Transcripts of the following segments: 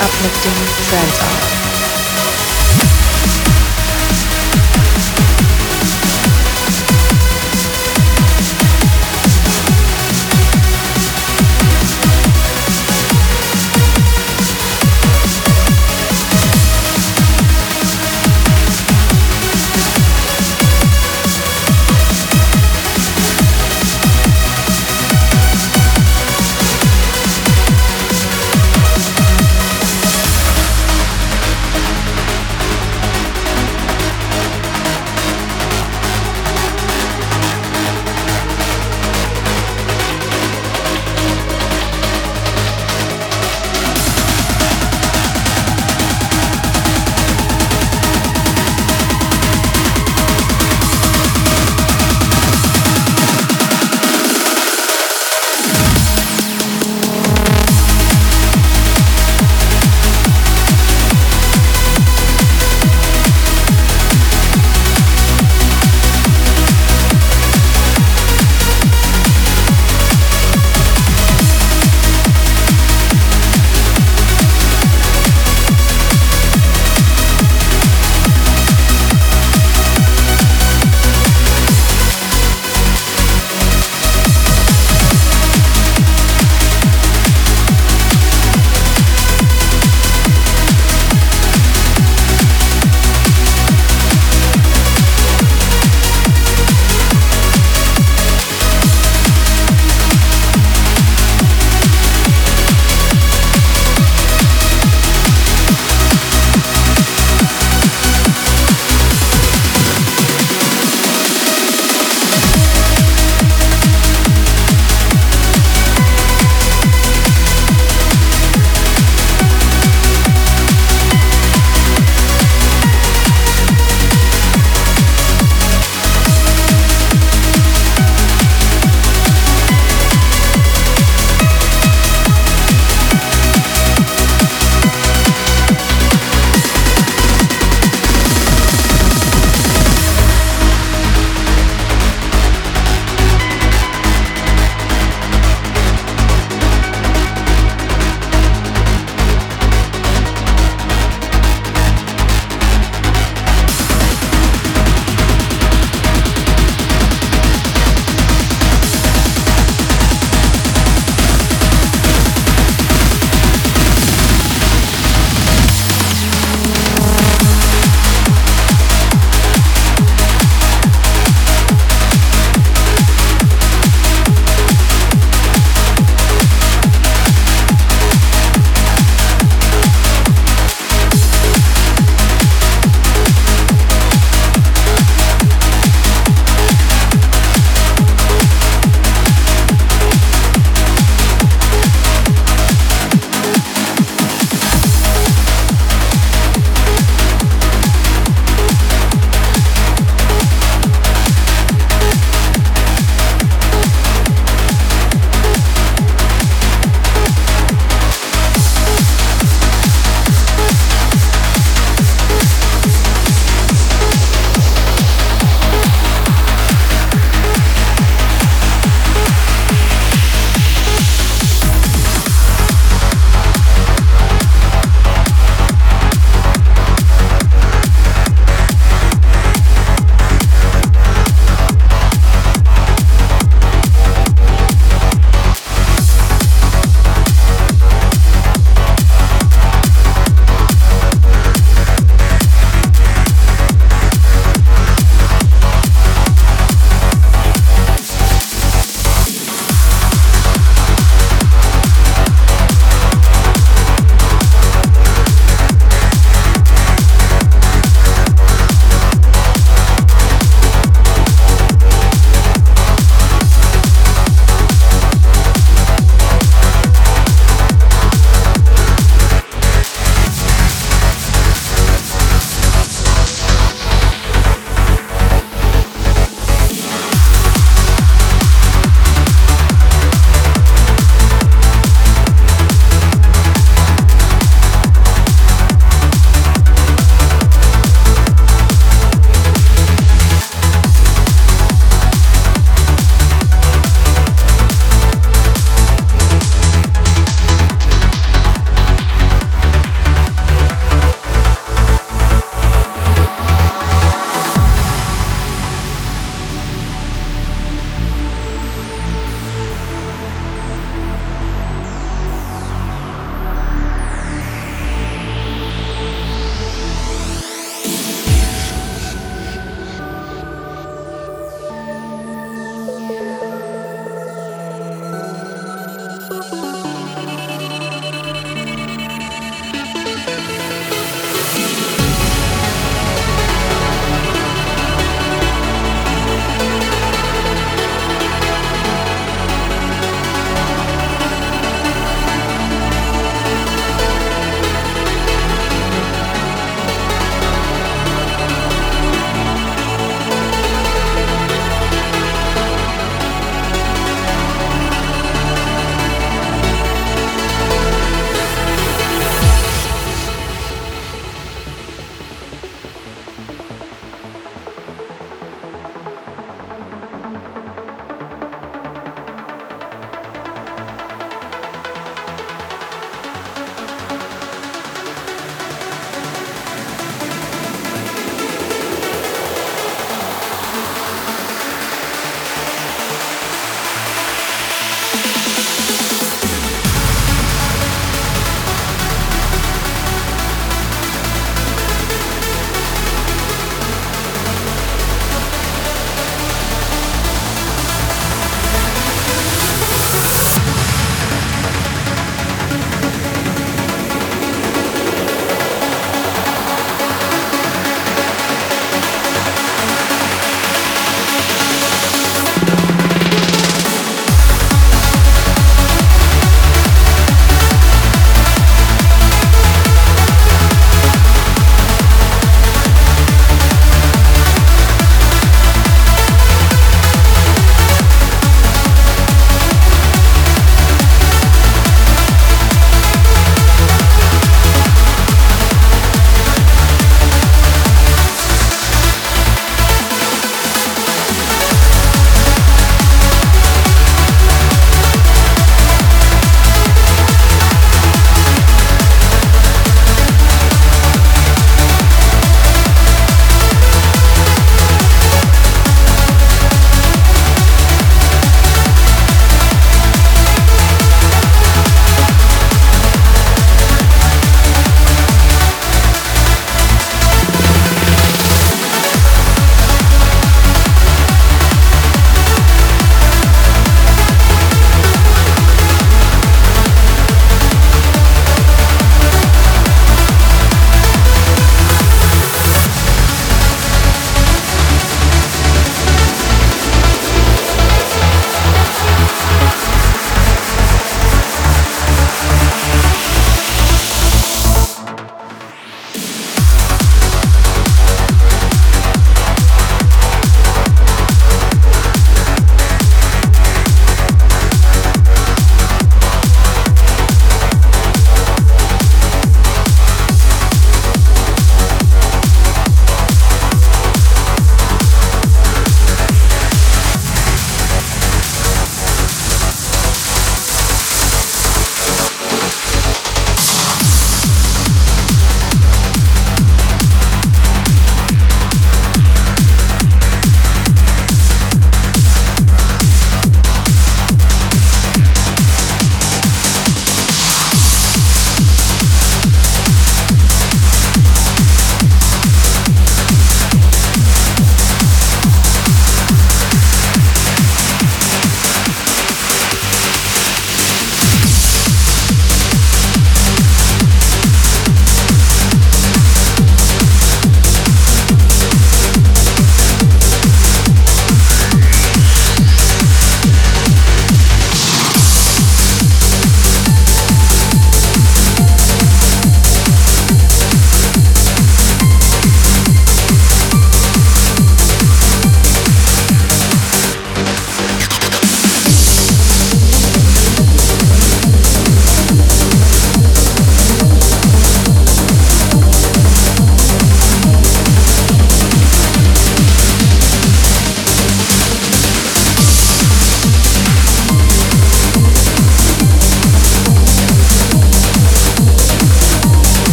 Uplifting trance hour.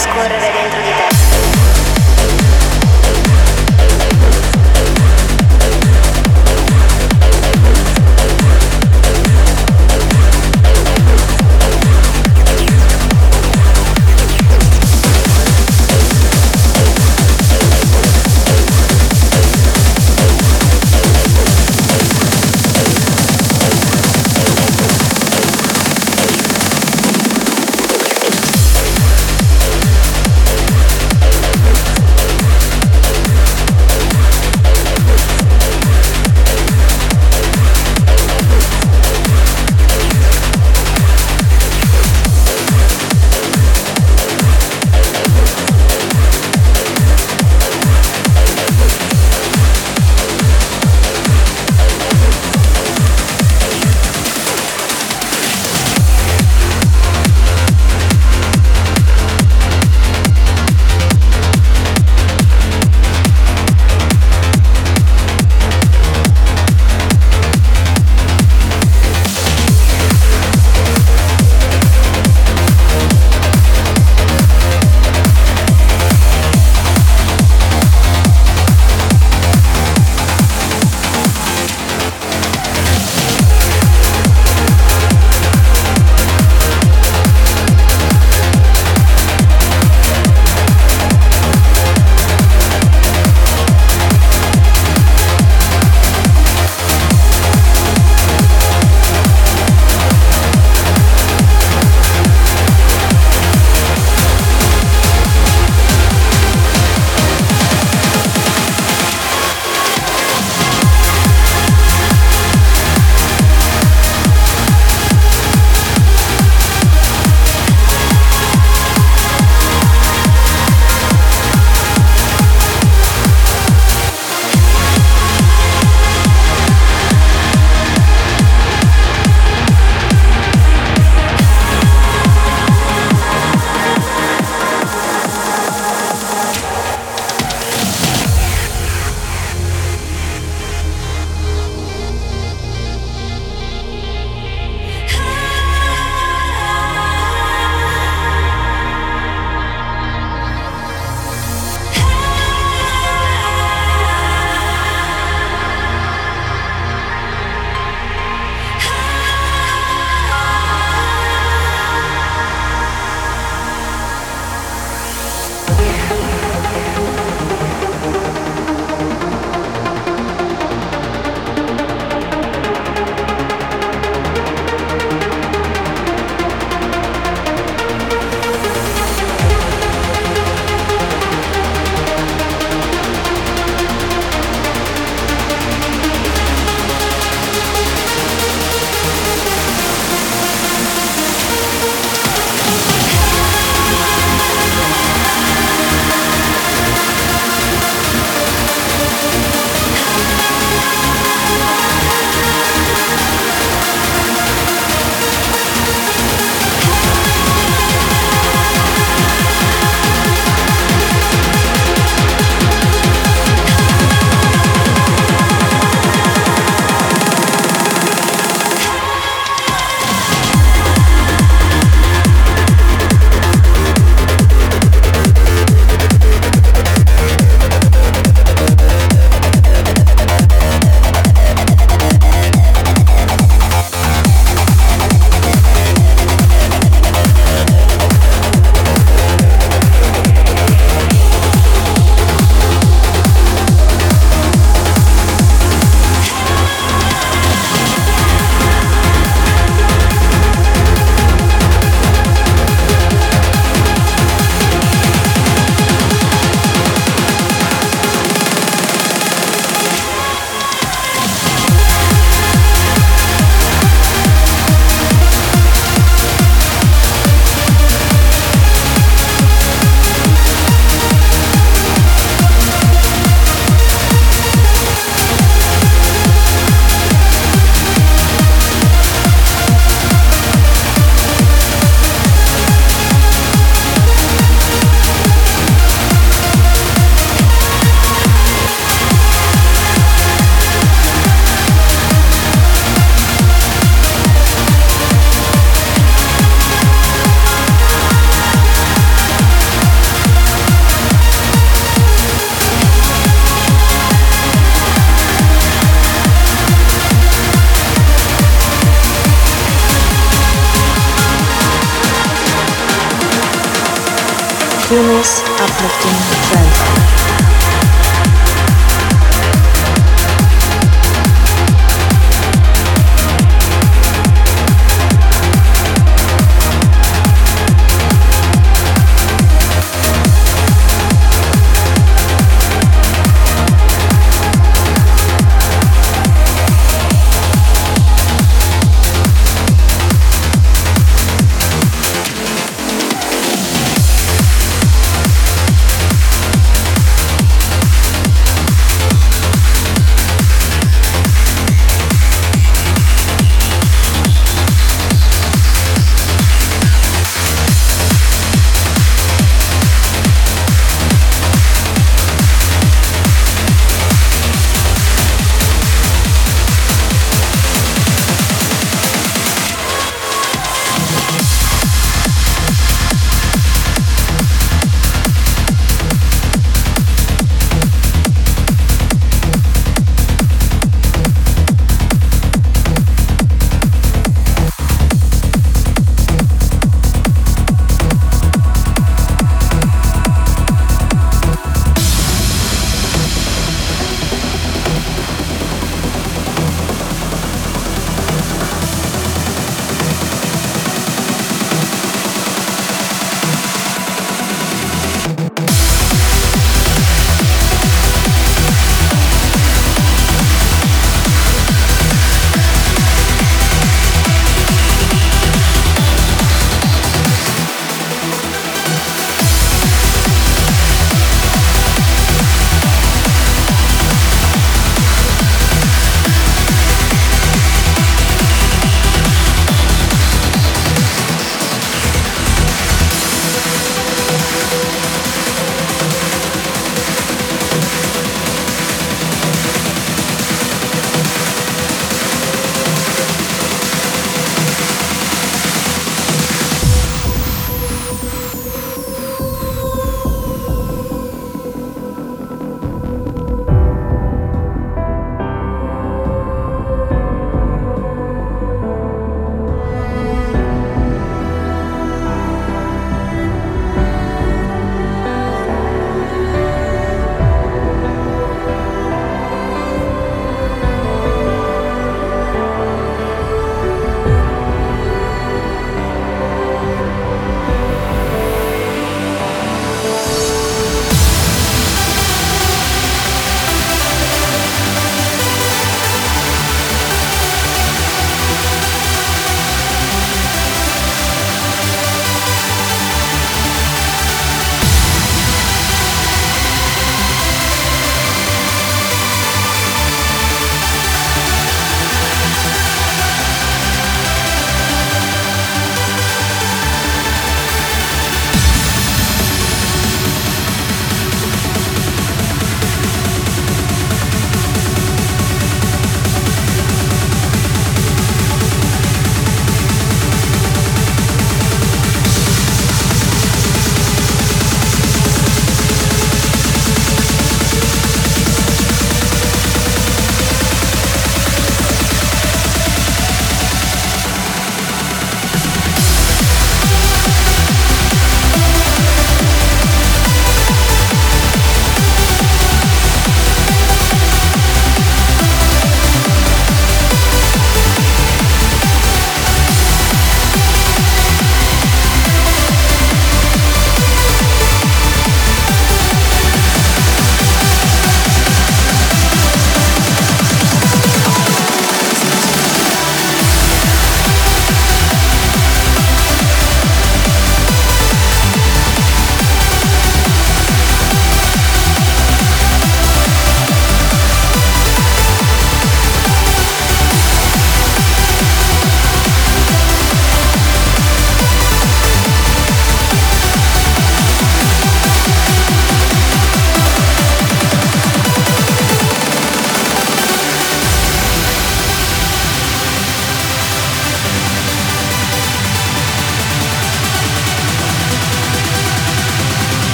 escura dentro de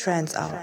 Trance Hour.